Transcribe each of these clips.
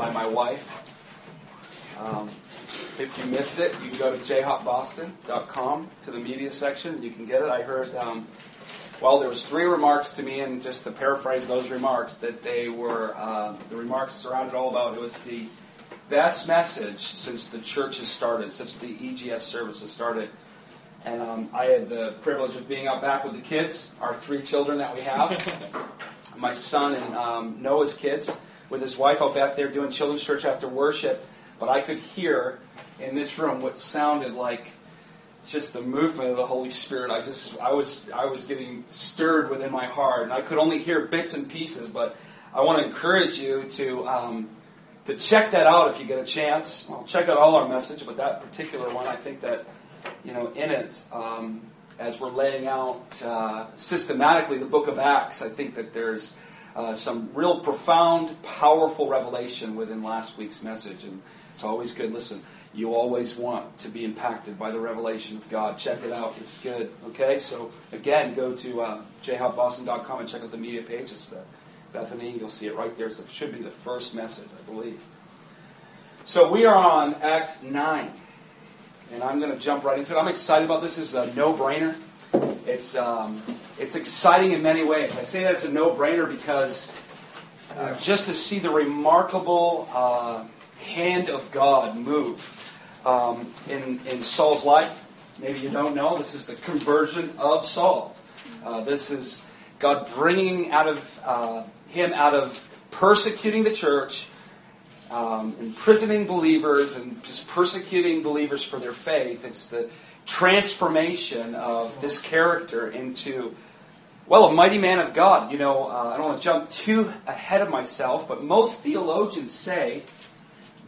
by my wife. Um, if you missed it, you can go to jhopboston.com to the media section and you can get it. I heard, um, well, there was three remarks to me, and just to paraphrase those remarks, that they were uh, the remarks surrounded all about it was the best message since the church has started, since the EGS service has started. And um, I had the privilege of being out back with the kids, our three children that we have, my son and um, Noah's kids, with his wife out back there doing children's church after worship. But I could hear in this room what sounded like just the movement of the Holy Spirit. I just I was I was getting stirred within my heart, and I could only hear bits and pieces. But I want to encourage you to um, to check that out if you get a chance. I'll check out all our message, but that particular one, I think that you know in it. Um, as we're laying out uh, systematically the book of Acts, I think that there's uh, some real profound, powerful revelation within last week's message, and it's always good. Listen, you always want to be impacted by the revelation of God. Check it out. It's good. Okay? So, again, go to uh, jhopboston.com and check out the media page. It's the Bethany. You'll see it right there. So it should be the first message, I believe. So, we are on Acts 9. And I'm going to jump right into it. I'm excited about this. This is a no brainer. It's, um, it's exciting in many ways. I say that it's a no brainer because uh, just to see the remarkable uh, hand of God move um, in, in Saul's life. Maybe you don't know, this is the conversion of Saul. Uh, this is God bringing out of uh, him out of persecuting the church, um, imprisoning believers, and just persecuting believers for their faith. It's the transformation of this character into, well, a mighty man of God. You know, uh, I don't want to jump too ahead of myself, but most theologians say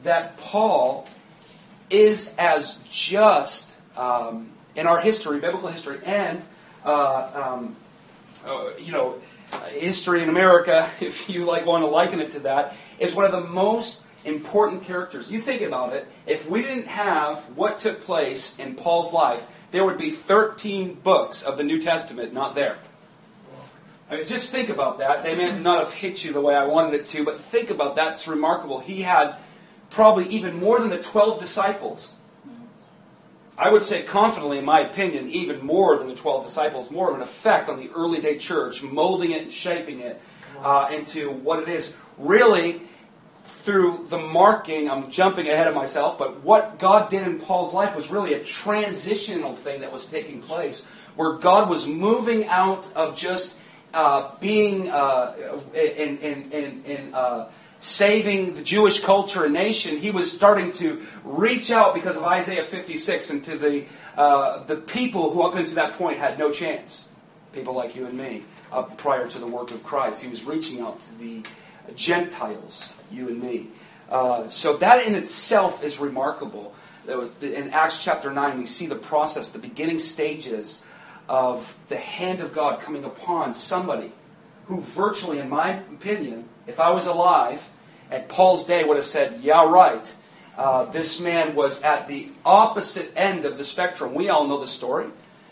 that Paul is as just um, in our history, biblical history, and uh, um, uh, you know, history in America, if you like want to liken it to that, is one of the most important characters. You think about it. If we didn't have what took place in Paul's life, there would be 13 books of the New Testament not there. I mean, just think about that. They may not have hit you the way I wanted it to, but think about that. It's remarkable. He had probably even more than the 12 disciples. I would say confidently, in my opinion, even more than the 12 disciples, more of an effect on the early day church, molding it and shaping it uh, into what it is. Really, through the marking, I'm jumping ahead of myself, but what God did in Paul's life was really a transitional thing that was taking place, where God was moving out of just uh, being uh, in, in, in, in uh, saving the Jewish culture and nation, he was starting to reach out because of Isaiah 56 and to the, uh, the people who, up until that point, had no chance. People like you and me, prior to the work of Christ. He was reaching out to the Gentiles, you and me. Uh, so that in itself is remarkable. That was in Acts chapter 9, we see the process, the beginning stages of the hand of God coming upon somebody who virtually, in my opinion, if I was alive at Paul's day, would have said, Yeah, right. Uh, this man was at the opposite end of the spectrum. We all know the story.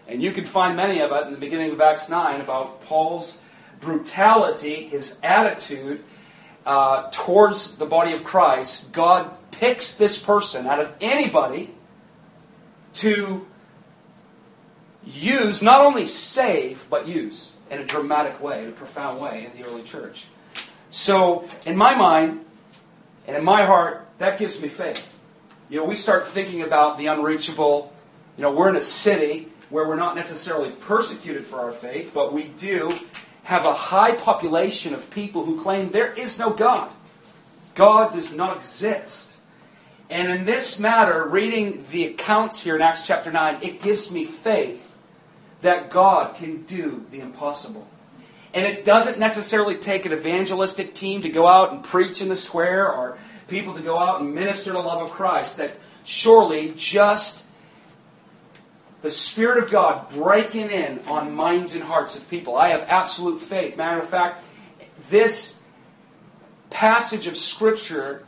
And you can find many of it in the beginning of Acts 9 about Paul's brutality, his attitude uh, towards the body of Christ. God picks this person out of anybody to use, not only save, but use in a dramatic way, in a profound way in the early church. So, in my mind, and in my heart, that gives me faith. You know, we start thinking about the unreachable. You know, we're in a city where we're not necessarily persecuted for our faith, but we do have a high population of people who claim there is no God. God does not exist. And in this matter, reading the accounts here in Acts chapter 9, it gives me faith that God can do the impossible. And it doesn't necessarily take an evangelistic team to go out and preach in the square or people to go out and minister the love of Christ. That surely just the Spirit of God breaking in on minds and hearts of people. I have absolute faith. Matter of fact, this passage of Scripture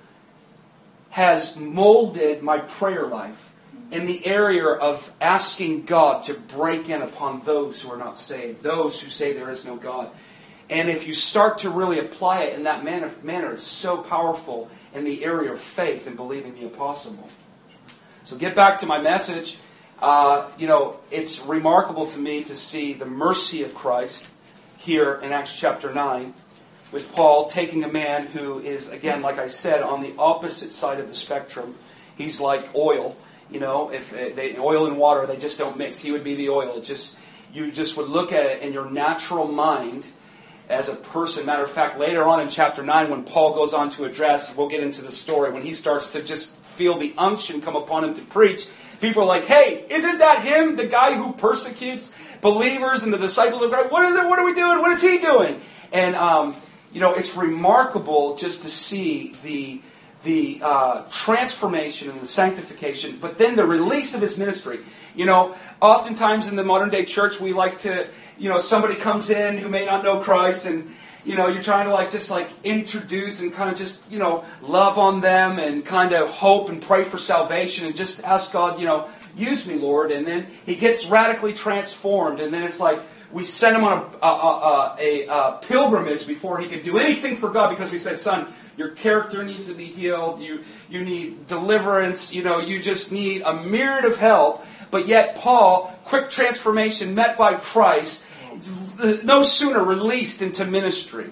has molded my prayer life in the area of asking God to break in upon those who are not saved, those who say there is no God. And if you start to really apply it in that manner, manner it's so powerful in the area of faith and believing the impossible. So get back to my message. Uh, you know, it's remarkable to me to see the mercy of Christ here in Acts chapter 9 with Paul taking a man who is, again, like I said, on the opposite side of the spectrum. He's like oil. You know, if uh, they, oil and water, they just don't mix. He would be the oil. It just you just would look at it in your natural mind as a person. Matter of fact, later on in chapter 9, when Paul goes on to address, we'll get into the story, when he starts to just feel the unction come upon him to preach, people are like, hey, isn't that him, the guy who persecutes believers and the disciples of Christ? What is it? What are we doing? What is he doing? And, um, you know, it's remarkable just to see the the uh, transformation and the sanctification, but then the release of his ministry. You know, oftentimes in the modern day church, we like to, you know, somebody comes in who may not know Christ and you know, you're trying to like just like introduce and kind of just, you know, love on them and kind of hope and pray for salvation and just ask God, you know, use me, Lord. And then he gets radically transformed. And then it's like we sent him on a, a, a, a pilgrimage before he could do anything for God because we said, son, your character needs to be healed. You, you need deliverance. You know, you just need a myriad of help. But yet, Paul, quick transformation met by Christ, no sooner released into ministry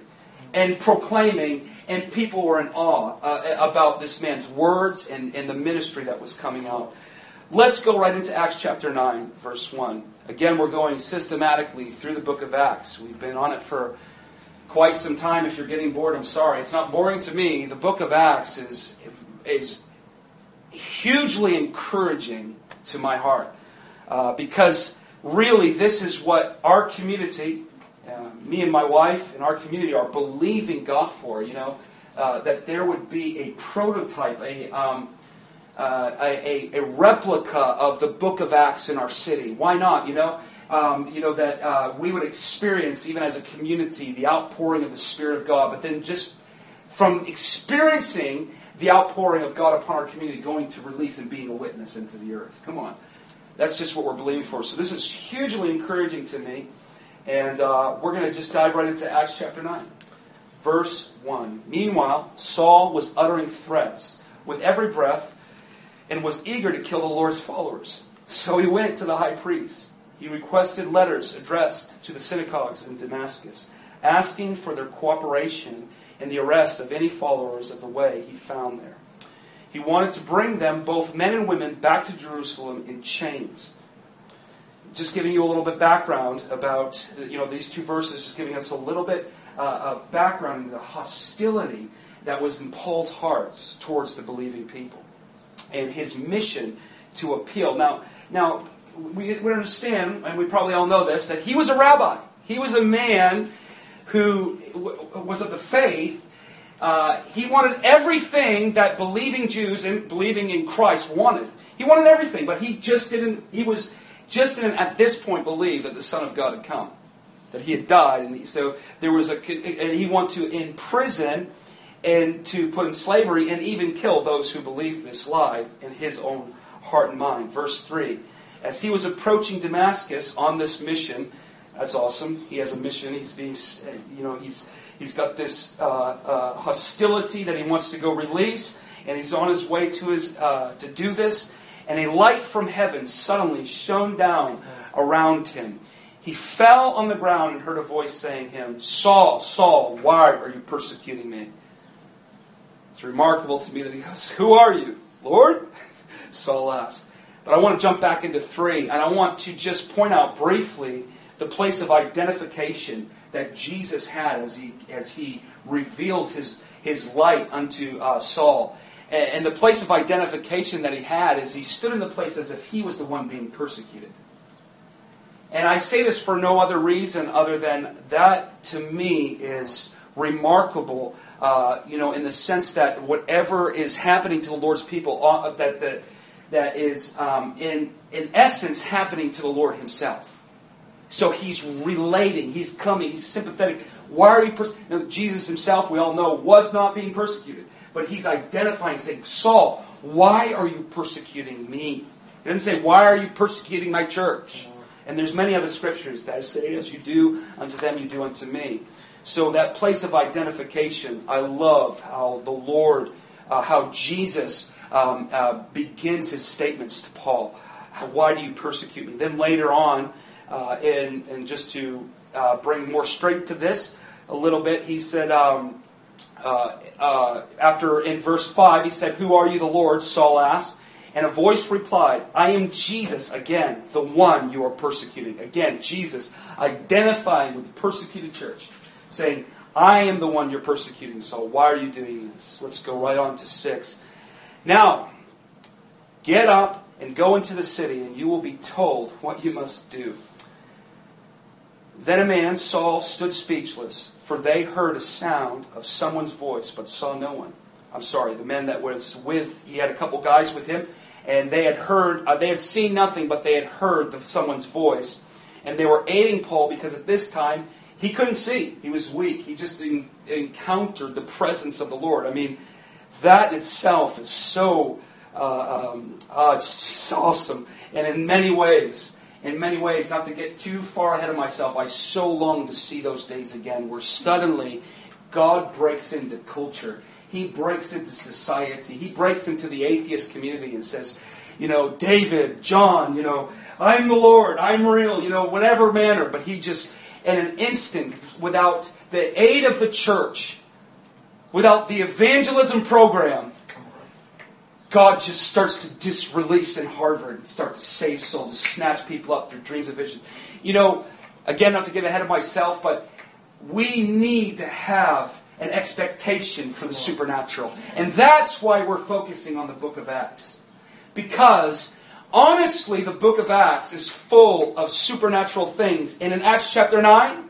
and proclaiming, and people were in awe uh, about this man's words and, and the ministry that was coming out. Let's go right into Acts chapter 9, verse 1. Again, we're going systematically through the book of Acts. We've been on it for quite some time. If you're getting bored, I'm sorry. It's not boring to me. The book of Acts is, is hugely encouraging to my heart. Uh, because really, this is what our community, uh, me and my wife and our community, are believing God for. You know, uh, that there would be a prototype, a, um, uh, a, a, replica of the book of Acts in our city. Why not? You know, um, you know that uh, we would experience, even as a community, the outpouring of the Spirit of God. But then, just from experiencing the outpouring of God upon our community, going to release and being a witness into the earth. Come on. That's just what we're believing for. So this is hugely encouraging to me. And uh, we're going to just dive right into Acts chapter 9. Verse 1. Meanwhile, Saul was uttering threats with every breath and was eager to kill the Lord's followers. So he went to the high priest. He requested letters addressed to the synagogues in Damascus, asking for their cooperation in the arrest of any followers of the way he found there. He wanted to bring them, both men and women, back to Jerusalem in chains. Just giving you a little bit background about you know these two verses, just giving us a little bit uh, of background in the hostility that was in Paul's heart towards the believing people, and his mission to appeal. Now, now we, we understand, and we probably all know this, that he was a rabbi. He was a man who was of the faith uh, he wanted everything that believing Jews and believing in Christ wanted. He wanted everything, but he just didn't. He was just didn't at this point believe that the Son of God had come, that he had died, and he, so there was a. And he wanted to imprison and to put in slavery and even kill those who believed this lie in his own heart and mind. Verse three, as he was approaching Damascus on this mission, that's awesome. He has a mission. He's being, you know, he's He's got this uh, uh, hostility that he wants to go release, and he's on his way to his uh, to do this. And a light from heaven suddenly shone down around him. He fell on the ground and heard a voice saying to him, Saul, Saul, why are you persecuting me? It's remarkable to me that he goes, Who are you, Lord? Saul asked. But I want to jump back into three, and I want to just point out briefly the place of identification that Jesus had as he, as he revealed his, his light unto uh, Saul. And, and the place of identification that he had is he stood in the place as if he was the one being persecuted. And I say this for no other reason other than that to me is remarkable, uh, you know, in the sense that whatever is happening to the Lord's people, uh, that, that, that is um, in, in essence happening to the Lord Himself. So he's relating, he's coming, he's sympathetic. Why are you persecuted? Jesus himself, we all know, was not being persecuted. But he's identifying, saying, Saul, why are you persecuting me? He doesn't say, Why are you persecuting my church? And there's many other scriptures that say, As you do unto them, you do unto me. So that place of identification, I love how the Lord, uh, how Jesus um, uh, begins his statements to Paul. Why do you persecute me? Then later on, uh, and, and just to uh, bring more strength to this a little bit, he said, um, uh, uh, after in verse 5, he said, Who are you, the Lord? Saul asked. And a voice replied, I am Jesus, again, the one you are persecuting. Again, Jesus identifying with the persecuted church, saying, I am the one you're persecuting, Saul. why are you doing this? Let's go right on to 6. Now, get up and go into the city, and you will be told what you must do. Then a man, Saul, stood speechless, for they heard a sound of someone's voice, but saw no one. I'm sorry, the men that was with, he had a couple guys with him, and they had heard, uh, they had seen nothing, but they had heard the, someone's voice. And they were aiding Paul because at this time he couldn't see. He was weak. He just encountered the presence of the Lord. I mean, that itself is so, uh, um, uh, it's just awesome. And in many ways, in many ways, not to get too far ahead of myself, I so long to see those days again where suddenly God breaks into culture. He breaks into society. He breaks into the atheist community and says, you know, David, John, you know, I'm the Lord, I'm real, you know, whatever manner. But he just, in an instant, without the aid of the church, without the evangelism program, God just starts to just release in Harvard, and start to save souls, snatch people up through dreams and visions. You know, again, not to get ahead of myself, but we need to have an expectation for the supernatural. And that's why we're focusing on the book of Acts. Because honestly, the book of Acts is full of supernatural things. And in Acts chapter 9,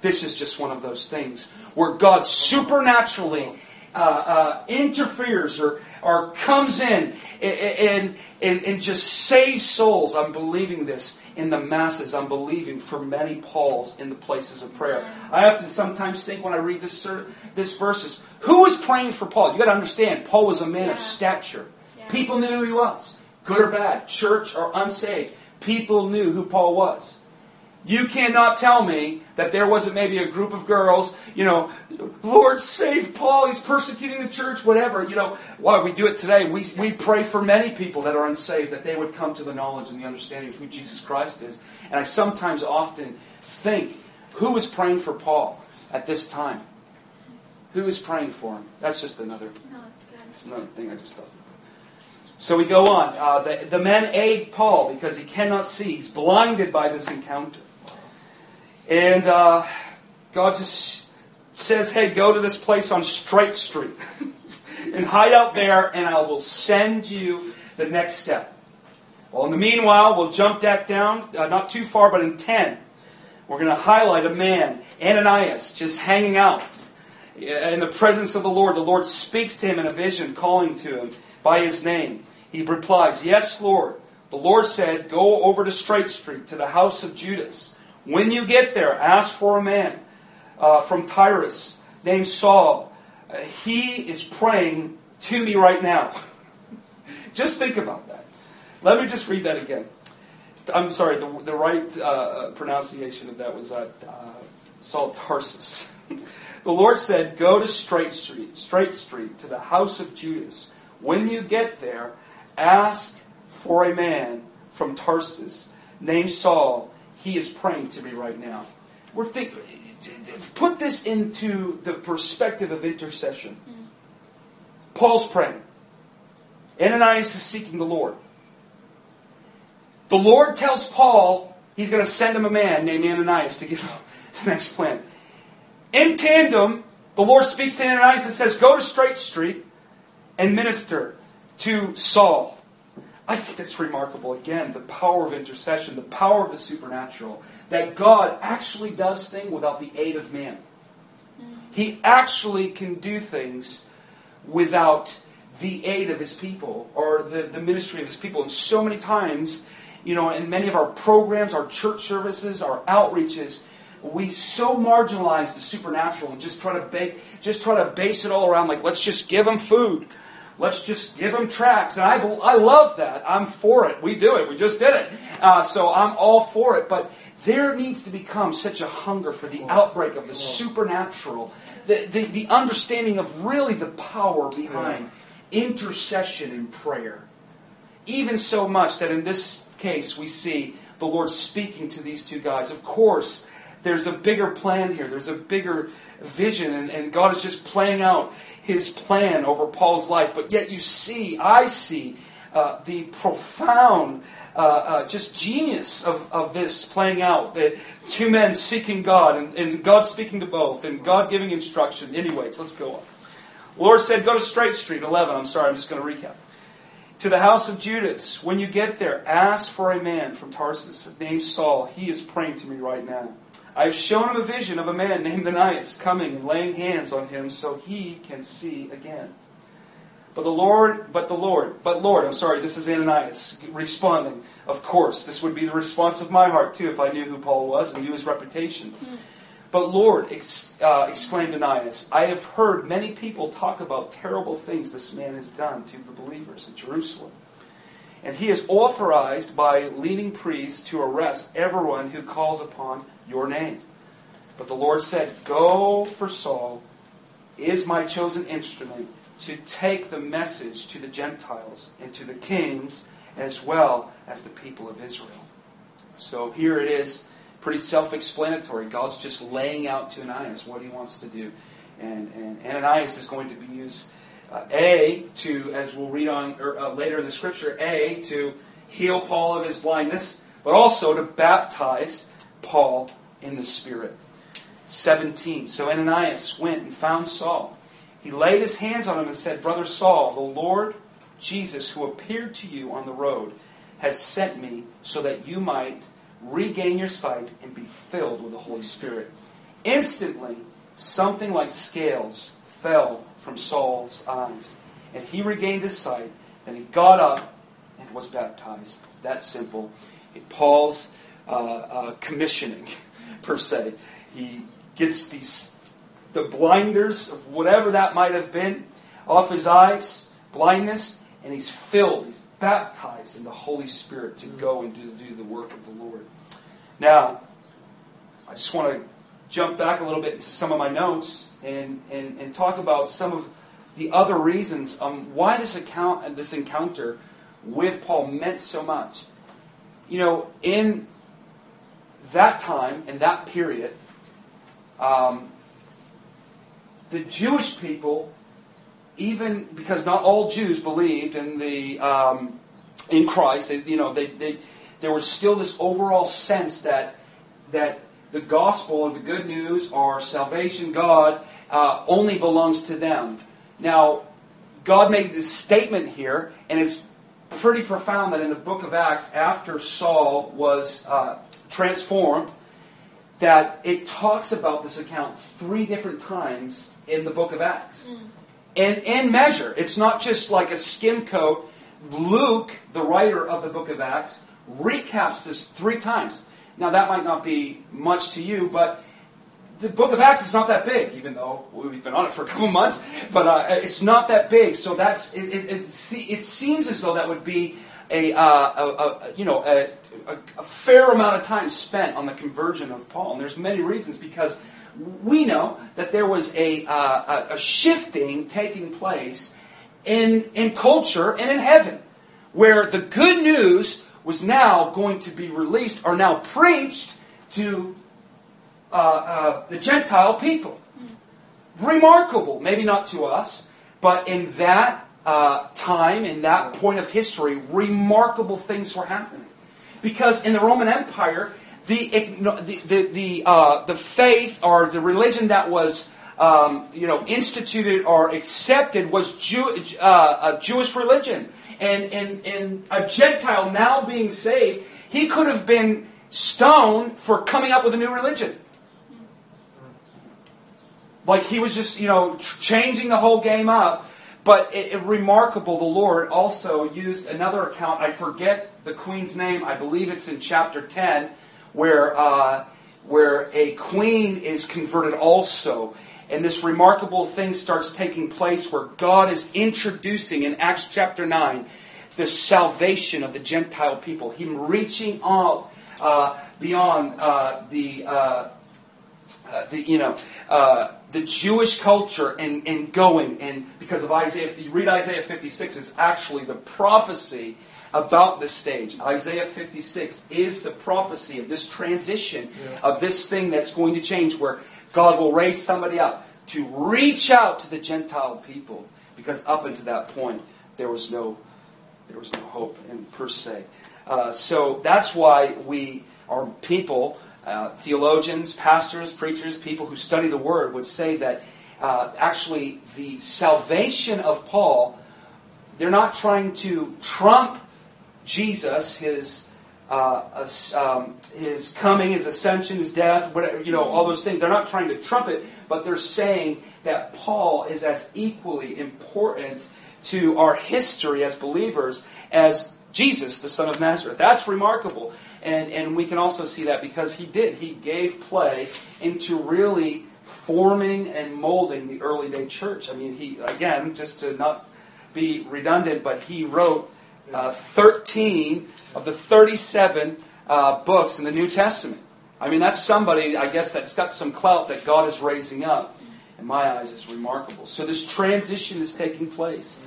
this is just one of those things where God supernaturally uh, uh, interferes or, or comes in and, and, and just saves souls. I'm believing this in the masses. I'm believing for many Pauls in the places of prayer. I have to sometimes think when I read this, this verses, who was praying for Paul? You got to understand, Paul was a man yeah. of stature. Yeah. People knew who he was, good or bad, church or unsaved. People knew who Paul was. You cannot tell me that there wasn't maybe a group of girls, you know, Lord save Paul, he's persecuting the church, whatever. You know, why we do it today. We, we pray for many people that are unsaved that they would come to the knowledge and the understanding of who Jesus Christ is. And I sometimes often think, who was praying for Paul at this time? Who is praying for him? That's just another, no, another thing I just thought. So we go on. Uh, the, the men aid Paul because he cannot see. He's blinded by this encounter. And uh, God just says, hey, go to this place on Straight Street and hide out there, and I will send you the next step. Well, in the meanwhile, we'll jump back down, uh, not too far, but in 10. We're going to highlight a man, Ananias, just hanging out in the presence of the Lord. The Lord speaks to him in a vision, calling to him by his name. He replies, Yes, Lord. The Lord said, Go over to Straight Street, to the house of Judas. When you get there, ask for a man uh, from Tyrus named Saul. Uh, he is praying to me right now. just think about that. Let me just read that again. I'm sorry, the, the right uh, uh pronunciation of that was uh, Saul Tarsus. the Lord said, Go to Straight Street, Straight Street, to the house of Judas. When you get there, ask for a man from Tarsus named Saul he is praying to me right now. We're think, put this into the perspective of intercession. Paul's praying. Ananias is seeking the Lord. The Lord tells Paul he's going to send him a man named Ananias to give him the next plan. In tandem, the Lord speaks to Ananias and says, Go to Straight Street and minister to Saul. I think that's remarkable. Again, the power of intercession, the power of the supernatural, that God actually does things without the aid of man. He actually can do things without the aid of his people or the, the ministry of his people. And so many times, you know, in many of our programs, our church services, our outreaches, we so marginalize the supernatural and just try to ba- just try to base it all around like let's just give them food Let's just give them tracks. And I, I love that. I'm for it. We do it. We just did it. Uh, so I'm all for it. But there needs to become such a hunger for the outbreak of the supernatural, the, the, the understanding of really the power behind intercession and prayer. Even so much that in this case we see the Lord speaking to these two guys. Of course, there's a bigger plan here, there's a bigger vision, and, and God is just playing out his plan over Paul's life. But yet you see, I see, uh, the profound uh, uh, just genius of, of this playing out. The two men seeking God, and, and God speaking to both, and God giving instruction. Anyways, let's go on. Lord said, Go to Straight Street, 11. I'm sorry, I'm just going to recap. To the house of Judas, when you get there, ask for a man from Tarsus named Saul. He is praying to me right now. I have shown him a vision of a man named Ananias coming and laying hands on him so he can see again. But the Lord, but the Lord, but Lord, I'm sorry, this is Ananias responding. Of course, this would be the response of my heart too if I knew who Paul was and knew his reputation. But Lord, ex, uh, exclaimed Ananias, I have heard many people talk about terrible things this man has done to the believers in Jerusalem. And he is authorized by leading priests to arrest everyone who calls upon your name. But the Lord said, Go for Saul is my chosen instrument to take the message to the Gentiles and to the kings as well as the people of Israel. So here it is, pretty self explanatory. God's just laying out to Ananias what he wants to do. And, and Ananias is going to be used, uh, A, to, as we'll read on or, uh, later in the scripture, A, to heal Paul of his blindness, but also to baptize Paul in the Spirit. 17. So Ananias went and found Saul. He laid his hands on him and said, Brother Saul, the Lord Jesus, who appeared to you on the road, has sent me so that you might regain your sight and be filled with the Holy Spirit. Instantly, something like scales fell from Saul's eyes, and he regained his sight, and he got up and was baptized. That simple. Paul's uh, uh, commissioning, per se. He gets these the blinders of whatever that might have been off his eyes, blindness, and he's filled, he's baptized in the Holy Spirit to go and do, do the work of the Lord. Now, I just want to jump back a little bit into some of my notes and, and, and talk about some of the other reasons um, why this account this encounter with Paul meant so much. You know, in that time, in that period, um, the Jewish people, even because not all Jews believed in the um, in Christ, they, you know, they, they, there was still this overall sense that that the gospel or the good news or salvation, God, uh, only belongs to them. Now, God made this statement here, and it's pretty profound that in the book of Acts, after Saul was uh, transformed, that it talks about this account three different times in the book of Acts. Mm. And in measure, it's not just like a skim coat. Luke, the writer of the book of Acts, recaps this three times. Now, that might not be much to you, but the book of Acts is not that big, even though we've been on it for a couple months. But uh, it's not that big, so that's it, it, it, seems as though that would be a, uh, a, a you know a, a, fair amount of time spent on the conversion of Paul. And there's many reasons because we know that there was a, uh, a shifting taking place in, in culture and in heaven, where the good news was now going to be released or now preached to uh, uh, the Gentile people. Remarkable, maybe not to us, but in that uh, time, in that point of history, remarkable things were happening. Because in the Roman Empire, the, the, the, the, uh, the faith or the religion that was um, you know, instituted or accepted was Jew, uh, a Jewish religion. And, and, and a Gentile now being saved, he could have been stoned for coming up with a new religion. Like he was just, you know, changing the whole game up. But it, it, remarkable, the Lord also used another account. I forget the queen's name. I believe it's in chapter 10 where, uh, where a queen is converted also. And this remarkable thing starts taking place where God is introducing in Acts chapter 9 the salvation of the Gentile people. Him reaching out uh, beyond uh, the, uh, uh, the, you know, uh, the Jewish culture and, and going. And because of Isaiah, you read Isaiah 56, it's actually the prophecy about this stage. Isaiah 56 is the prophecy of this transition, yeah. of this thing that's going to change, where God will raise somebody up to reach out to the Gentile people. Because up until that point, there was no, there was no hope per se. Uh, so that's why we are people, uh, theologians, pastors, preachers, people who study the Word would say that uh, actually the salvation of Paul, they're not trying to trump Jesus, his uh, um, his coming, his ascension, his death, whatever, you know, all those things. They're not trying to trump it, but they're saying that Paul is as equally important to our history as believers as Jesus, the son of Nazareth. That's remarkable. And, and we can also see that because he did. He gave play into really forming and molding the early day church. I mean, he, again, just to not be redundant, but he wrote uh, 13 of the 37 uh, books in the New Testament. I mean, that's somebody, I guess, that's got some clout that God is raising up. In my eyes, is remarkable. So this transition is taking place.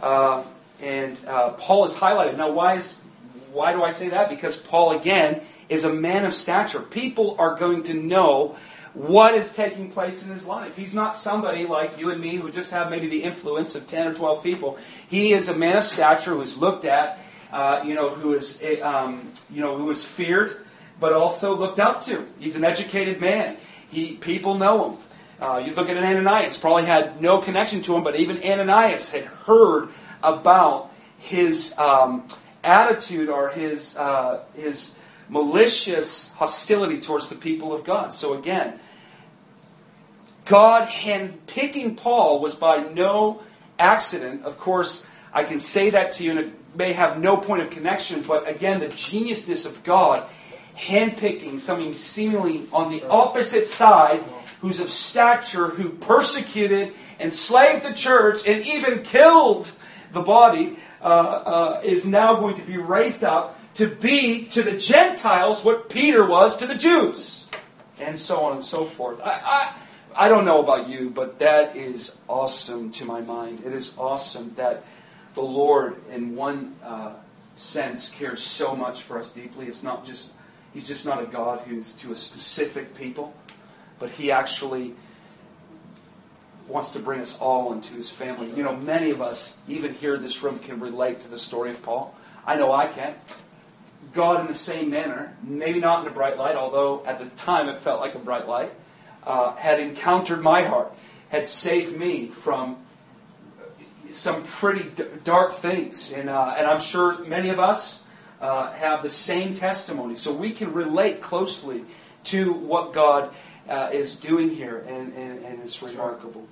Uh, and uh, Paul is highlighted. Now, why, is, why do I say that? Because Paul, again, is a man of stature. People are going to know what is taking place in his life. He's not somebody like you and me who just have maybe the influence of 10 or 12 people. He is a man of stature who is looked at, uh, you know, who is, eh, um, you know, who is feared, but also looked up to. He's an educated man. He, people know him. Uh, you look at Ananias, probably had no connection to him, but even Ananias had heard about his um, attitude or his, uh, his malicious hostility towards the people of God. So again, God handpicking Paul was by no accident. Of course, I can say that to you, and it may have no point of connection, but again, the geniusness of God handpicking something seemingly on the opposite side, who's of stature, who persecuted, enslaved the church, and even killed the body, uh, uh, is now going to be raised up to be to the Gentiles what Peter was to the Jews, and so on and so forth. I, I I don't know about you, but that is awesome to my mind. It is awesome that the Lord, in one uh, sense, cares so much for us deeply. It's not just, He's just not a God who's to a specific people, but He actually wants to bring us all into His family. You know, many of us, even here in this room, can relate to the story of Paul. I know I can. God, in the same manner, maybe not in a bright light, although at the time it felt like a bright light uh, had encountered my heart, had saved me from some pretty d- dark things. And, uh, and I'm sure many of us uh, have the same testimony. So we can relate closely to what God uh, is doing here, and, and, and it's remarkable.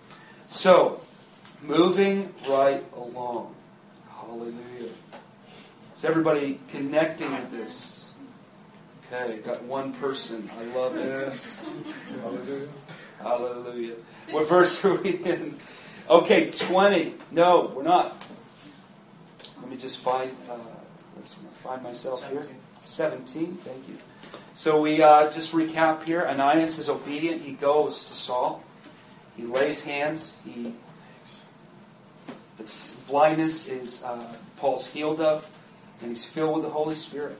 So, moving right along. Hallelujah. Is everybody connecting with this? Okay, got one person. I love it. Hallelujah. Hallelujah. What verse are we in? Okay, 20. No, we're not. Let me just find, uh, let's find myself 17. here. 17, thank you. So we uh, just recap here. Ananias is obedient. He goes to Saul. He lays hands. He the blindness is uh, Paul's healed of, and he's filled with the Holy Spirit.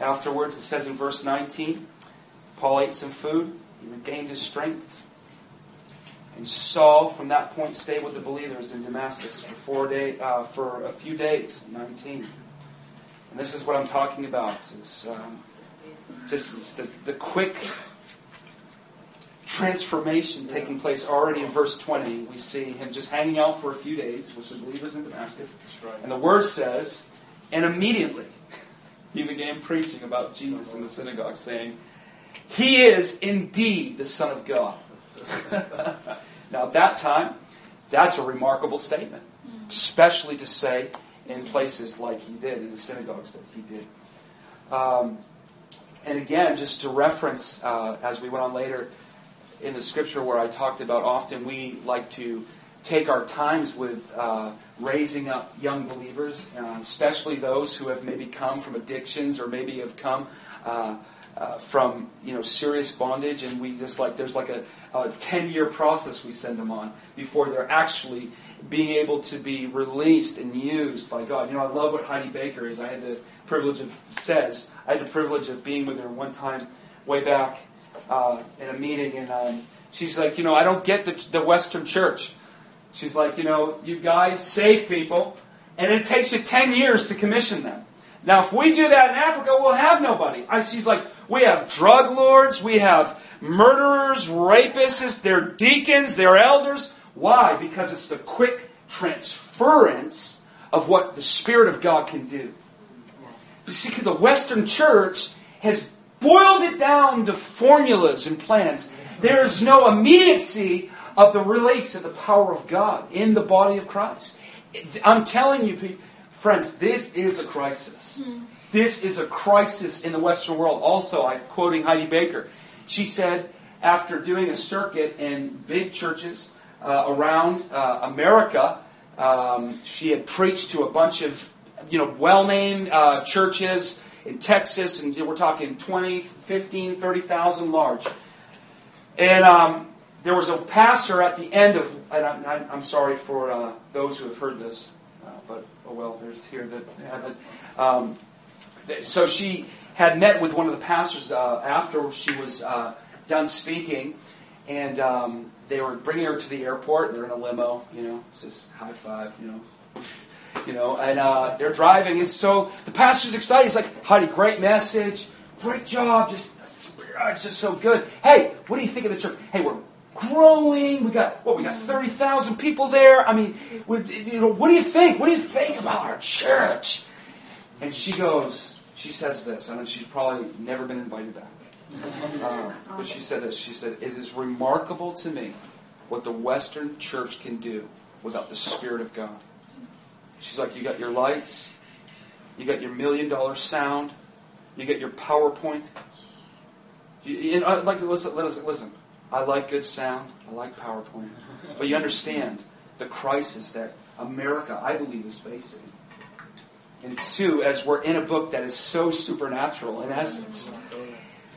Afterwards, it says in verse 19, Paul ate some food, he regained his strength. And Saul, from that point, stayed with the believers in Damascus for four day, uh, for a few days. 19. And this is what I'm talking about. Is, um, is the, the quick transformation taking place already in verse 20. We see him just hanging out for a few days with some believers in Damascus. And the word says, and immediately he began preaching about Jesus in the synagogue, saying, He is indeed the Son of God. now, at that time, that's a remarkable statement, especially to say in places like he did, in the synagogues that he did. Um, and again, just to reference, uh, as we went on later in the scripture where I talked about often we like to take our times with uh, raising up young believers, uh, especially those who have maybe come from addictions or maybe have come uh, uh, from you know serious bondage, and we just like there's like a, a ten year process we send them on before they're actually being able to be released and used by God. You know, I love what Heidi Baker is. I had the privilege of says I had the privilege of being with her one time way back uh, in a meeting, and um, she's like, you know, I don't get the, the Western church. She's like, you know, you guys save people, and it takes you 10 years to commission them. Now, if we do that in Africa, we'll have nobody. I, she's like, we have drug lords, we have murderers, rapists, they're deacons, they're elders. Why? Because it's the quick transference of what the Spirit of God can do. You see, the Western church has boiled it down to formulas and plans. There is no immediacy of the release of the power of God in the body of Christ. I'm telling you, friends, this is a crisis. This is a crisis in the Western world. Also, I'm quoting Heidi Baker. She said, after doing a circuit in big churches uh, around uh, America, um, she had preached to a bunch of you know well-named uh, churches in Texas, and we're talking 20, 15, 30,000 large. And um, there was a pastor at the end of, and I'm, I'm sorry for uh, those who have heard this, uh, but oh well, there's here that haven't. Um, so she had met with one of the pastors uh, after she was uh, done speaking, and um, they were bringing her to the airport. They're in a limo, you know, just high five, you know, you know, and uh, they're driving. And so the pastor's excited. He's like, Heidi, great message, great job, just it's just so good. Hey, what do you think of the church? Hey, we're growing. We got what? We got thirty thousand people there. I mean, you know, what do you think? What do you think about our church? And she goes, she says this, and she's probably never been invited back. Uh, but she said this. She said, "It is remarkable to me what the Western church can do without the Spirit of God." She's like, "You got your lights, you got your million dollar sound, you got your PowerPoint." You, you know, I'd like to listen. Listen. Listen. I like good sound. I like PowerPoint. But you understand the crisis that America, I believe, is facing. And two, as we're in a book that is so supernatural in essence,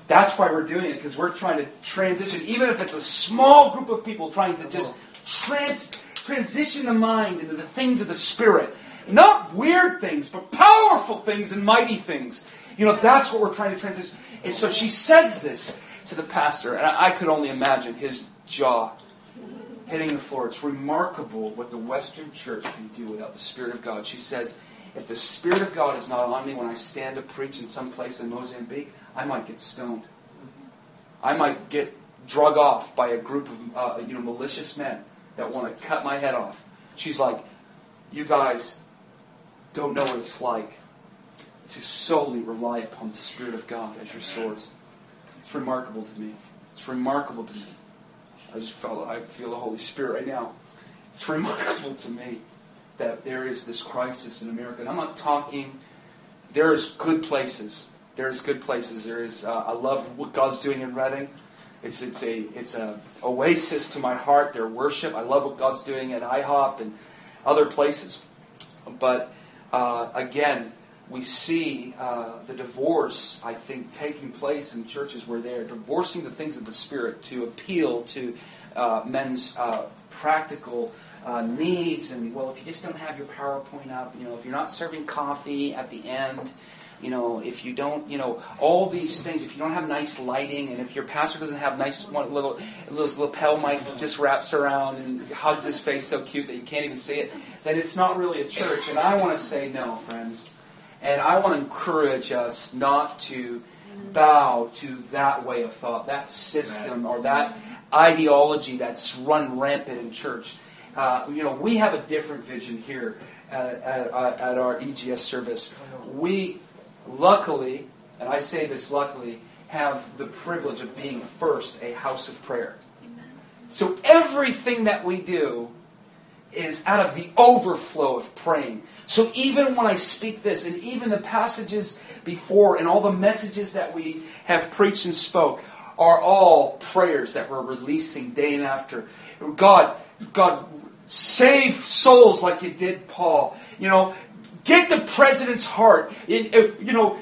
that's why we're doing it, because we're trying to transition, even if it's a small group of people trying to just trans, transition the mind into the things of the Spirit. Not weird things, but powerful things and mighty things. You know, that's what we're trying to transition. And so she says this to the pastor, and I could only imagine his jaw hitting the floor. It's remarkable what the Western church can do without the Spirit of God. She says, if the Spirit of God is not on me when I stand to preach in some place in Mozambique, I might get stoned. I might get drug off by a group of uh, you know malicious men that want to cut my head off. She's like, you guys don't know what it's like to solely rely upon the Spirit of God as your source. It's remarkable to me. It's remarkable to me. I just felt I feel the Holy Spirit right now. It's remarkable to me that there is this crisis in America. And I'm not talking. There's good places. There's good places. There is. Uh, I love what God's doing in Redding. It's it's a it's a oasis to my heart. Their worship. I love what God's doing at IHOP and other places. But uh, again, we see uh, the divorce, I think, taking place in churches where they're divorcing the things of the Spirit to appeal to uh, men's uh, practical uh, needs. And, well, if you just don't have your PowerPoint up, you know, if you're not serving coffee at the end, you know, if you don't, you know, all these things, if you don't have nice lighting, and if your pastor doesn't have nice one little those lapel mics that just wraps around and hugs his face so cute that you can't even see it, then it's not really a church. And I want to say no, friends. And I want to encourage us not to bow to that way of thought, that system, or that ideology that's run rampant in church. Uh, you know, we have a different vision here at, at, at our EGS service. We, luckily, and I say this luckily, have the privilege of being first a house of prayer. So everything that we do is out of the overflow of praying. So even when I speak this, and even the passages before, and all the messages that we have preached and spoke, are all prayers that we're releasing day and after. God, God, Save souls like you did Paul. You know, get the president's heart. In, uh, you know,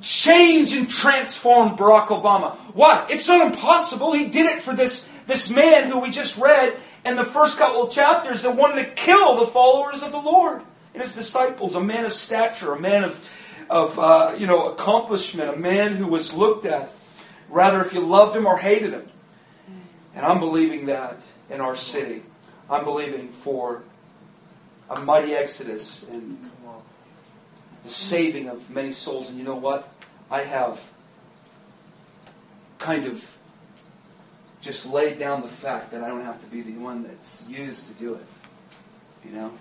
change and transform Barack Obama. Why? It's not impossible. He did it for this, this man who we just read in the first couple of chapters that wanted to kill the followers of the Lord and his disciples. A man of stature, a man of, of uh, you know, accomplishment, a man who was looked at rather if you loved him or hated him. And I'm believing that in our city. I'm believing for a mighty exodus and the saving of many souls. And you know what? I have kind of just laid down the fact that I don't have to be the one that's used to do it. You know?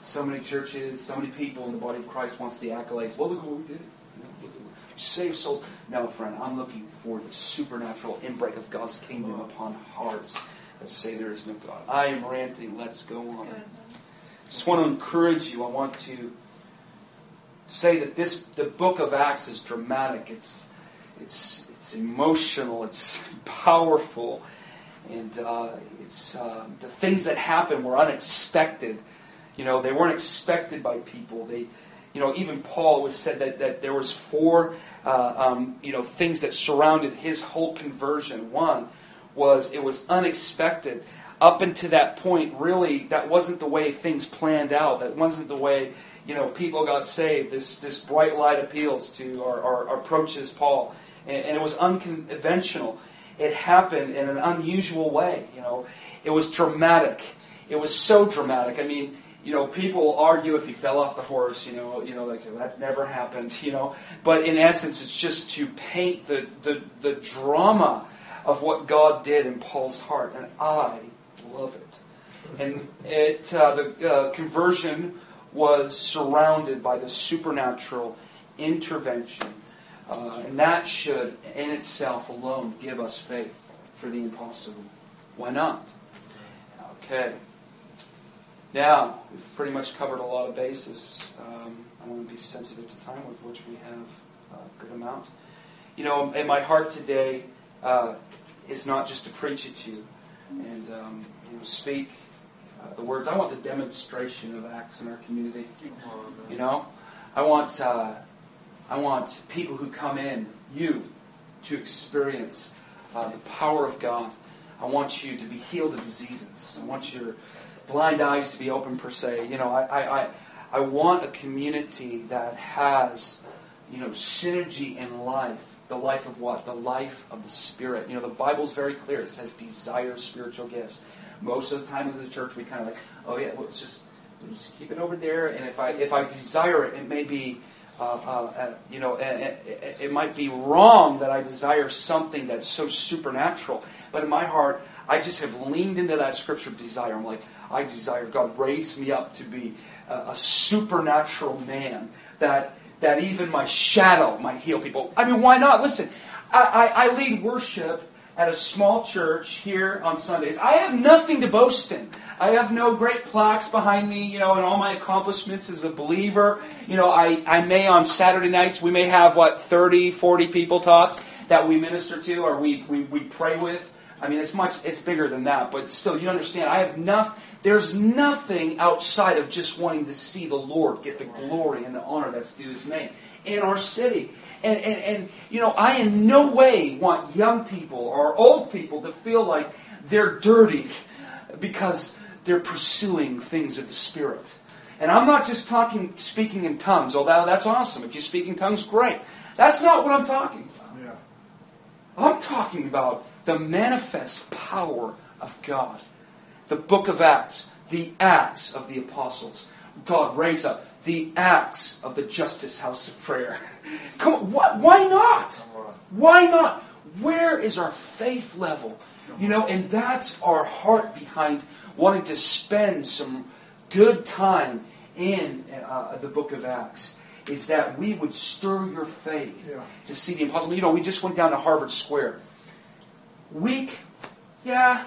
So many churches, so many people in the body of Christ wants the accolades. Well, look what we did. You know, look we saved souls. No, friend, I'm looking for the supernatural inbreak of God's kingdom upon hearts that say there is no God. I am ranting. Let's go on. Just want to encourage you. I want to say that this the book of Acts is dramatic. It's it's it's emotional. It's powerful, and uh, it's uh, the things that happen were unexpected. You know, they weren't expected by people. They, you know, even Paul was said that, that there was four, uh, um, you know, things that surrounded his whole conversion. One was it was unexpected. Up until that point, really, that wasn't the way things planned out. That wasn't the way you know, people got saved. This, this bright light appeals to or, or approaches Paul. And, and, it was unconventional. It happened in an unusual way. You know, it was dramatic. It was so dramatic. I mean, you know, people argue if he fell off the horse, you know, you know, like that never happened, you know. But in essence, it's just to paint the, the, the drama of what God did in Paul's heart. And I love it. And it, uh, the uh, conversion was surrounded by the supernatural intervention. Uh, and that should, in itself alone, give us faith for the impossible. Why not? Okay. Now, we've pretty much covered a lot of bases. Um, I want to be sensitive to time, with which we have a good amount. You know, in my heart today uh, is not just to preach at you and um, you know, speak uh, the words. I want the demonstration of acts in our community. You know, I want uh, I want people who come in, you, to experience uh, the power of God. I want you to be healed of diseases. I want your blind eyes to be open per se. You know, I, I, I want a community that has, you know, synergy in life. The life of what? The life of the Spirit. You know, the Bible's very clear. It says desire spiritual gifts most of the time in the church we kind of like, oh yeah, well, let's just, just keep it over there. And if I if I desire it, it may be. Uh, uh, uh, you know, it, it might be wrong that I desire something that's so supernatural, but in my heart, I just have leaned into that scripture desire. I'm like, I desire God raise me up to be a, a supernatural man that that even my shadow might heal people. I mean, why not? Listen, I, I, I lead worship at a small church here on Sundays. I have nothing to boast in. I have no great plaques behind me, you know, and all my accomplishments as a believer. You know, I, I may on Saturday nights, we may have, what, 30, 40 people tops that we minister to or we, we, we pray with. I mean, it's much, it's bigger than that, but still, you understand, I have nothing, there's nothing outside of just wanting to see the Lord get the glory and the honor that's due His name in our city. And, and, and, you know, I in no way want young people or old people to feel like they're dirty because they're pursuing things of the Spirit. And I'm not just talking speaking in tongues, although that's awesome. If you speak in tongues, great. That's not what I'm talking about. Yeah. I'm talking about the manifest power of God. The book of Acts, the Acts of the apostles. God raised up the acts of the Justice House of Prayer. Come on, why, why not? Why not? Where is our faith level? You know, and that's our heart behind wanting to spend some good time in uh, the book of Acts. Is that we would stir your faith yeah. to see the impossible. You know, we just went down to Harvard Square. Week, yeah,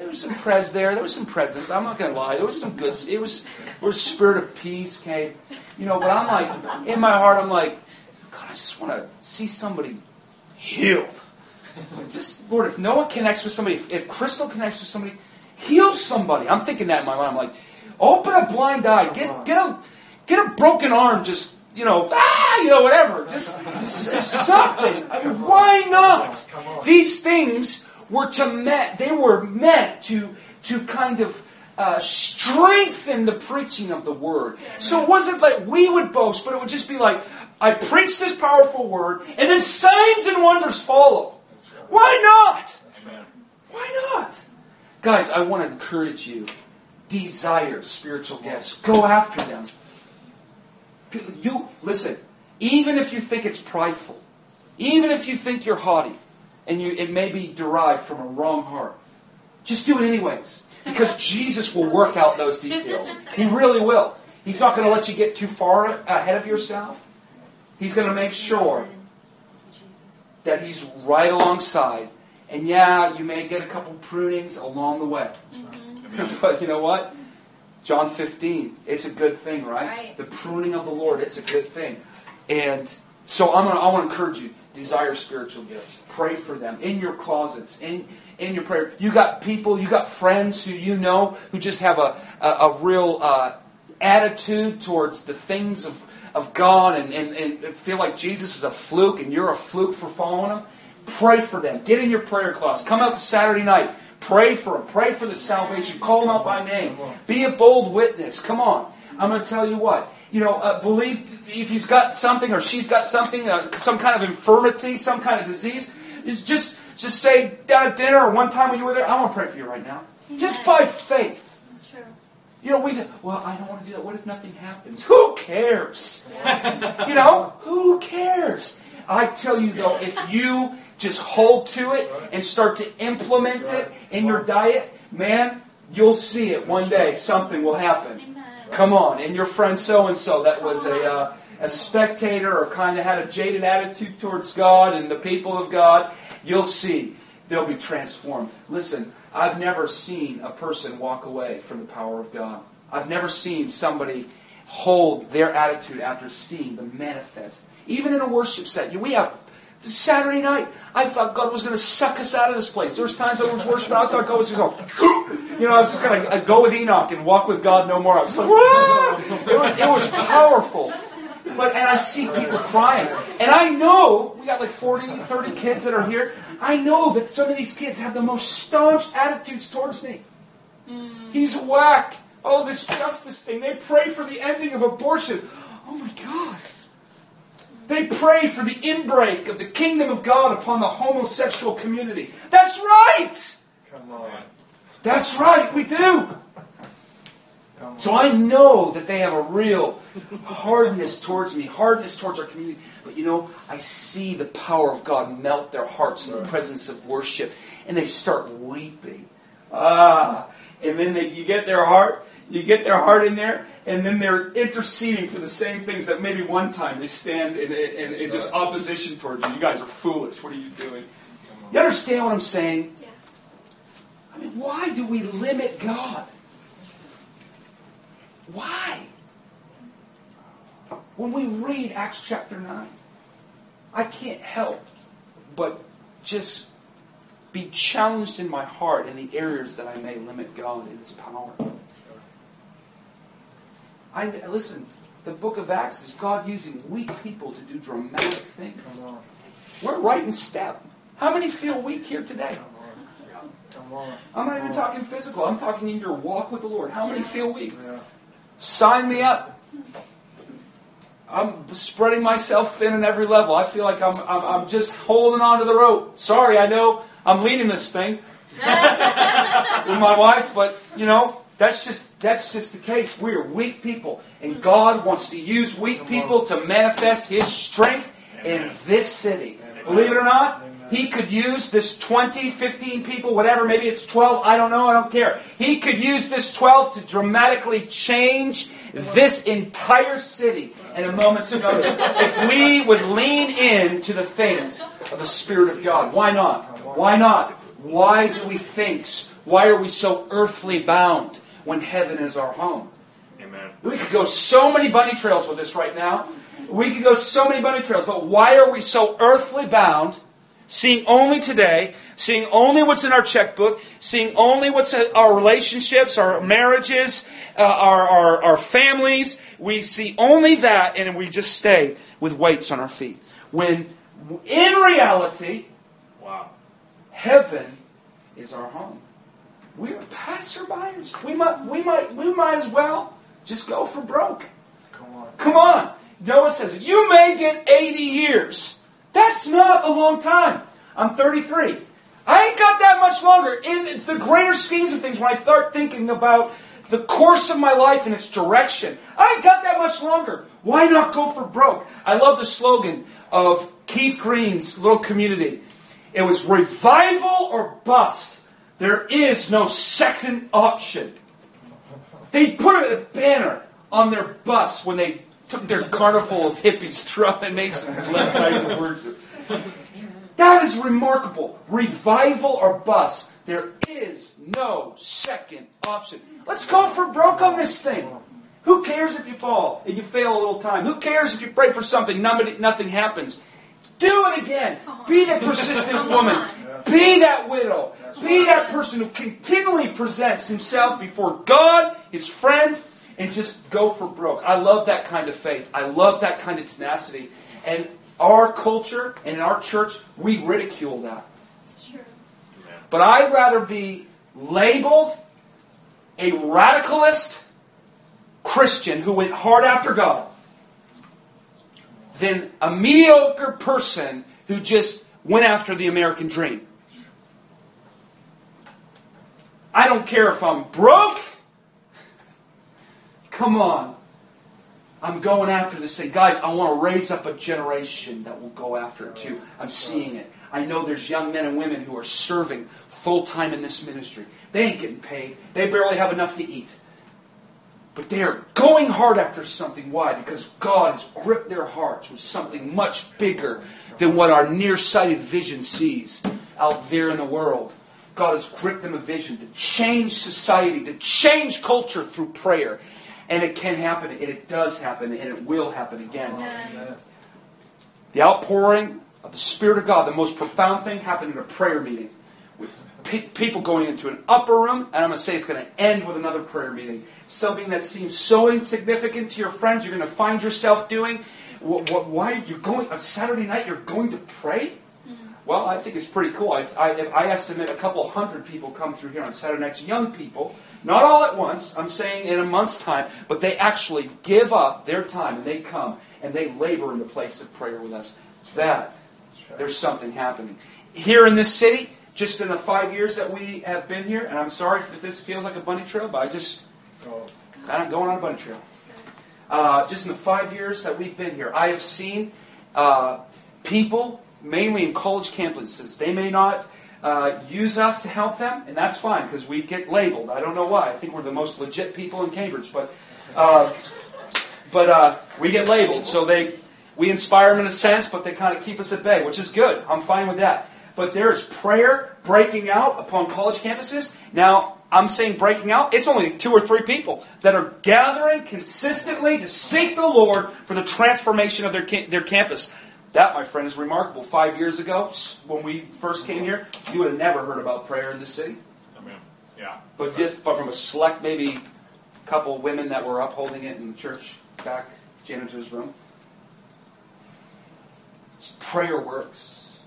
there was some pres there. There was some presence. I'm not going to lie. There was some good. It was where spirit of peace came. You know, but I'm like, in my heart, I'm like, God, I just want to see somebody healed. Just Lord, if Noah connects with somebody, if Crystal connects with somebody, Heal somebody. I'm thinking that in my mind. I'm like, open a blind eye. Get get a get a broken arm. Just you know, ah, you know, whatever. Just something. I mean, why not? These things were to met. They were meant to to kind of. Uh, strengthen the preaching of the word. So it wasn't like we would boast, but it would just be like, I preach this powerful word, and then signs and wonders follow. Why not? Why not? Guys, I want to encourage you. Desire spiritual gifts. Go after them. You listen, even if you think it's prideful, even if you think you're haughty, and you, it may be derived from a wrong heart, just do it anyways. Because Jesus will work out those details. He really will. He's not going to let you get too far ahead of yourself. He's going to make sure that He's right alongside. And yeah, you may get a couple prunings along the way. Mm-hmm. but you know what? John 15, it's a good thing, right? right? The pruning of the Lord, it's a good thing. And so I'm gonna, I want to encourage you, desire spiritual gifts. Pray for them in your closets, in, in your prayer. You got people, you got friends who you know who just have a, a, a real uh, attitude towards the things of, of God and, and, and feel like Jesus is a fluke and you're a fluke for following him. Pray for them. Get in your prayer class. Come out to Saturday night. Pray for them. Pray for the salvation. Call them out by name. Be a bold witness. Come on. I'm going to tell you what. You know, uh, believe if he's got something or she's got something, uh, some kind of infirmity, some kind of disease, is just just say down at dinner or one time when you were there, I want to pray for you right now. Just by faith. You know, we say, well, I don't want to do that. What if nothing happens? Who cares? you know, who cares? I tell you though, if you just hold to it and start to implement it in your diet, man, you'll see it one day. Something will happen. Come on. And your friend so and so that was a, uh, a spectator or kind of had a jaded attitude towards God and the people of God, you'll see they'll be transformed. Listen, I've never seen a person walk away from the power of God. I've never seen somebody hold their attitude after seeing the manifest. Even in a worship set, we have Saturday night, I thought God was going to suck us out of this place. There was times I was worshiping, I thought God was just going you know, I was just going to go with Enoch and walk with God no more. I was like, it was, it was powerful. But, and I see people crying. And I know, we got like 40, 30 kids that are here. I know that some of these kids have the most staunch attitudes towards me. Mm. He's whack. Oh, this justice thing. They pray for the ending of abortion. Oh my God. They pray for the inbreak of the kingdom of God upon the homosexual community. That's right. Come on. That's right, we do. So I know that they have a real hardness towards me, hardness towards our community. But you know, I see the power of God melt their hearts in the presence of worship, and they start weeping. Ah, and then they, you get their heart, you get their heart in there, and then they're interceding for the same things that maybe one time they stand in, in, in just opposition towards you. You guys are foolish. What are you doing? You understand what I'm saying? Yeah. I mean, why do we limit God? Why? When we read Acts chapter 9, I can't help but just be challenged in my heart in the areas that I may limit God in His power. I listen. The Book of Acts is God using weak people to do dramatic things. We're right in step. How many feel weak here today? I'm not even talking physical. I'm talking in your walk with the Lord. How many feel weak? Sign me up. I'm spreading myself thin in every level. I feel like I'm, I'm, I'm just holding on to the rope. Sorry, I know I'm leading this thing with my wife, but you know, that's just that's just the case. We're weak people, and God wants to use weak people to manifest His strength in this city. Believe it or not, He could use this 20, 15 people, whatever, maybe it's 12, I don't know, I don't care. He could use this 12 to dramatically change this entire city in a moment's notice. If we would lean in to the things of the Spirit of God. Why not? Why not? Why do we think? Why are we so earthly bound? When heaven is our home. Amen. We could go so many bunny trails with this right now. We could go so many bunny trails, but why are we so earthly bound seeing only today, seeing only what's in our checkbook, seeing only what's in our relationships, our marriages, uh, our, our, our families. We see only that, and we just stay with weights on our feet. When in reality, Wow. heaven is our home. We're passerbyers. We might, we might, we might as well just go for broke. Come on. Come on. Noah says, You may get 80 years. That's not a long time. I'm 33. I ain't got that much longer. In the greater schemes of things, when I start thinking about the course of my life and its direction, I ain't got that much longer. Why not go for broke? I love the slogan of Keith Green's little community. It was revival or bust. There is no second option. They put a banner on their bus when they took their carnival of hippies throughout the nations and left nights of worship. That is remarkable. Revival or bust. There is no second option. Let's go for broke on this thing. Who cares if you fall and you fail a little time? Who cares if you pray for something, nobody- nothing happens? Do it again. Be the persistent woman. Be that widow. Be that person who continually presents himself before God, his friends, and just go for broke. I love that kind of faith. I love that kind of tenacity. And our culture and in our church, we ridicule that. But I'd rather be labeled a radicalist Christian who went hard after God than a mediocre person who just went after the American dream. I don't care if I'm broke. Come on. I'm going after this thing. Guys, I want to raise up a generation that will go after it too. I'm seeing it. I know there's young men and women who are serving full time in this ministry. They ain't getting paid, they barely have enough to eat. But they are going hard after something. Why? Because God has gripped their hearts with something much bigger than what our nearsighted vision sees out there in the world. God has gripped them a vision to change society, to change culture through prayer. And it can happen, and it does happen, and it will happen again. The outpouring of the Spirit of God, the most profound thing, happened in a prayer meeting with pe- people going into an upper room, and I'm going to say it's going to end with another prayer meeting. Something that seems so insignificant to your friends, you're going to find yourself doing. Wh- wh- Why you're going on Saturday night? You're going to pray. Well, I think it's pretty cool. I, I, I estimate a couple hundred people come through here on Saturday nights, young people, not all at once, I'm saying in a month's time, but they actually give up their time and they come and they labor in the place of prayer with us. That, there's something happening. Here in this city, just in the five years that we have been here, and I'm sorry if this feels like a bunny trail, but I just, I'm going on a bunny trail. Uh, just in the five years that we've been here, I have seen uh, people, mainly in college campuses, they may not uh, use us to help them, and that's fine because we get labeled. I don't know why. I think we're the most legit people in Cambridge, but uh, but uh, we get labeled. So they we inspire them in a sense, but they kind of keep us at bay, which is good. I'm fine with that. But there is prayer breaking out upon college campuses. Now, I'm saying breaking out, it's only two or three people that are gathering consistently to seek the Lord for the transformation of their, their campus. That, my friend, is remarkable. Five years ago, when we first came here, you would have never heard about prayer in this city. Amen. Yeah. But just from a select, maybe couple women that were upholding it in the church back, janitor's room. Prayer works.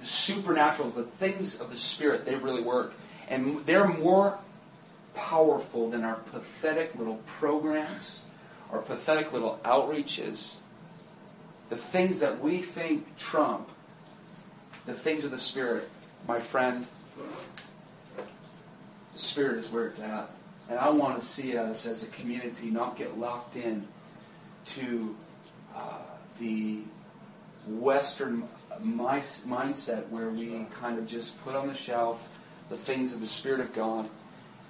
The supernatural, the things of the Spirit, they really work. And they're more powerful than our pathetic little programs, our pathetic little outreaches. The things that we think trump the things of the Spirit, my friend, the Spirit is where it's at. And I want to see us as a community not get locked in to uh, the Western mi- mindset where we kind of just put on the shelf the things of the Spirit of God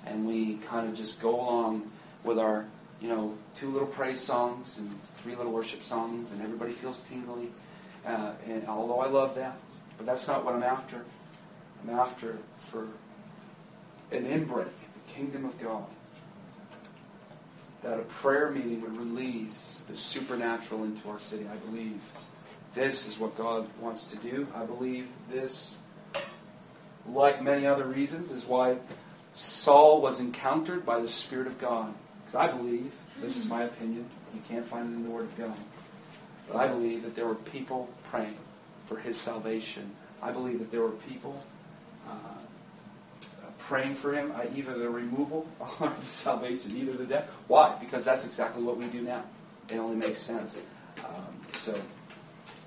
and we kind of just go along with our, you know, two little praise songs and three little worship songs and everybody feels tingly. Uh, and although I love that, but that's not what I'm after. I'm after for an inbreak, the kingdom of God. That a prayer meeting would release the supernatural into our city, I believe. this is what God wants to do. I believe this, like many other reasons, is why Saul was encountered by the Spirit of God. Because I believe, this is my opinion, you can't find it in the Word of God, but I believe that there were people praying for his salvation. I believe that there were people uh, praying for him, uh, either the removal or the salvation, either the death. Why? Because that's exactly what we do now. It only makes sense. Um, so,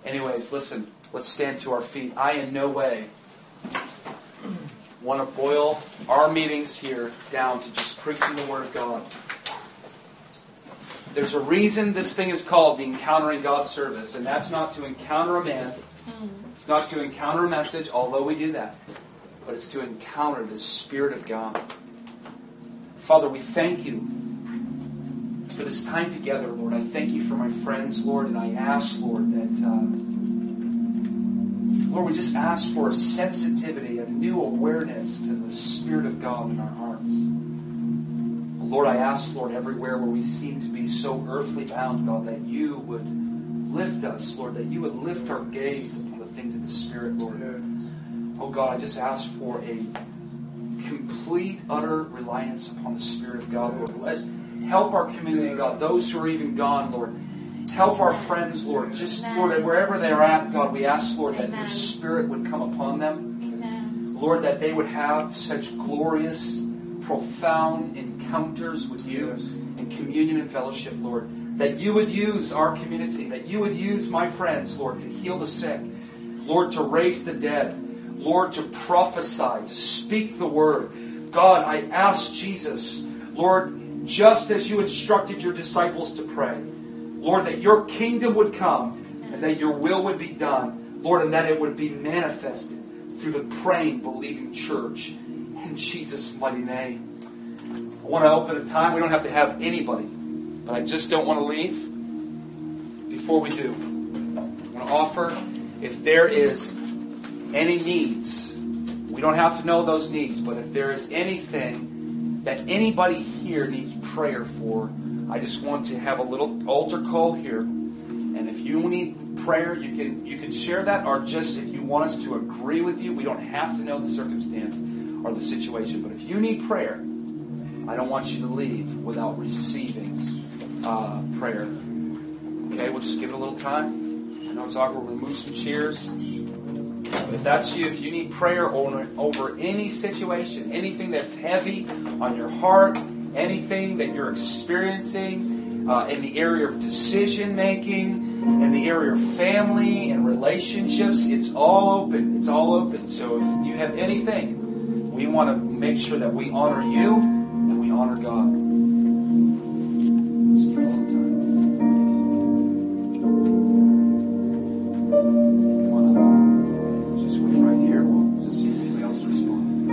anyways, listen, let's stand to our feet. I, in no way, want to boil our meetings here down to just preaching the Word of God. There's a reason this thing is called the Encountering God service, and that's not to encounter a man. It's not to encounter a message, although we do that, but it's to encounter the Spirit of God. Father, we thank you for this time together, Lord. I thank you for my friends, Lord, and I ask, Lord, that, uh, Lord, we just ask for a sensitivity, a new awareness to the Spirit of God in our hearts. Lord, I ask, Lord, everywhere where we seem to be so earthly bound, God, that you would lift us, Lord, that you would lift our gaze upon the things of the Spirit, Lord. Oh, God, I just ask for a complete, utter reliance upon the Spirit of God, Lord. Let help our community, God, those who are even gone, Lord. Help our friends, Lord. Just, Lord, wherever they're at, God, we ask, Lord, that your Spirit would come upon them. Amen. Lord, that they would have such glorious, profound encounters with you in communion and fellowship, Lord. That you would use our community, that you would use my friends, Lord, to heal the sick, Lord, to raise the dead, Lord, to prophesy, to speak the word. God, I ask Jesus, Lord, just as you instructed your disciples to pray, Lord, that your kingdom would come and that your will would be done, Lord, and that it would be manifested through the praying, believing church. In Jesus' mighty name. I want to open a time. We don't have to have anybody, but I just don't want to leave before we do. I want to offer if there is any needs, we don't have to know those needs, but if there is anything that anybody here needs prayer for, I just want to have a little altar call here. And if you need prayer, you can you can share that, or just if you want us to agree with you, we don't have to know the circumstance or the situation. But if you need prayer, I don't want you to leave without receiving uh, prayer. Okay, we'll just give it a little time. I know it's awkward. We'll move some chairs. But if that's you, if you need prayer over, any situation, anything that's heavy on your heart, anything that you're experiencing uh, in the area of decision making, in the area of family and relationships, it's all open. It's all open. So if you have anything, we want to make sure that we honor you and we honor God. Just give it a little time. Come on up. Just wait right here. We'll just see if anybody else responds.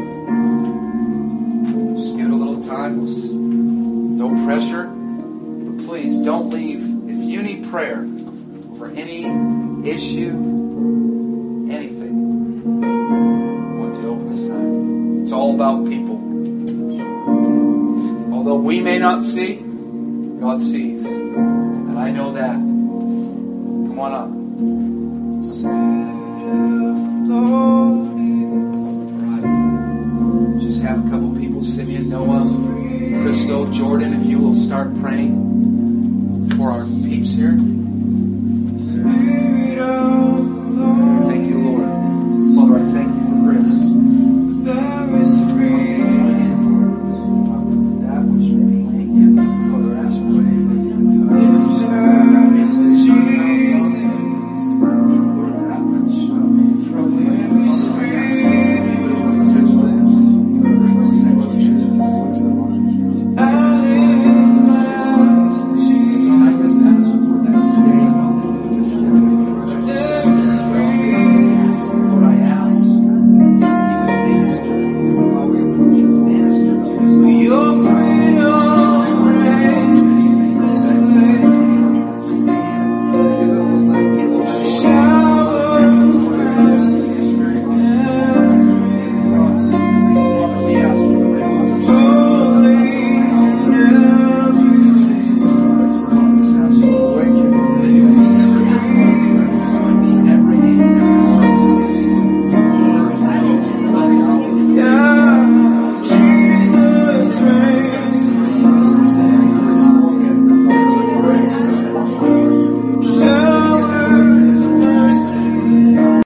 Give it a little time. No pressure. But please don't leave. If you need prayer for any issue, not see, God sees. And I know that. Come on up.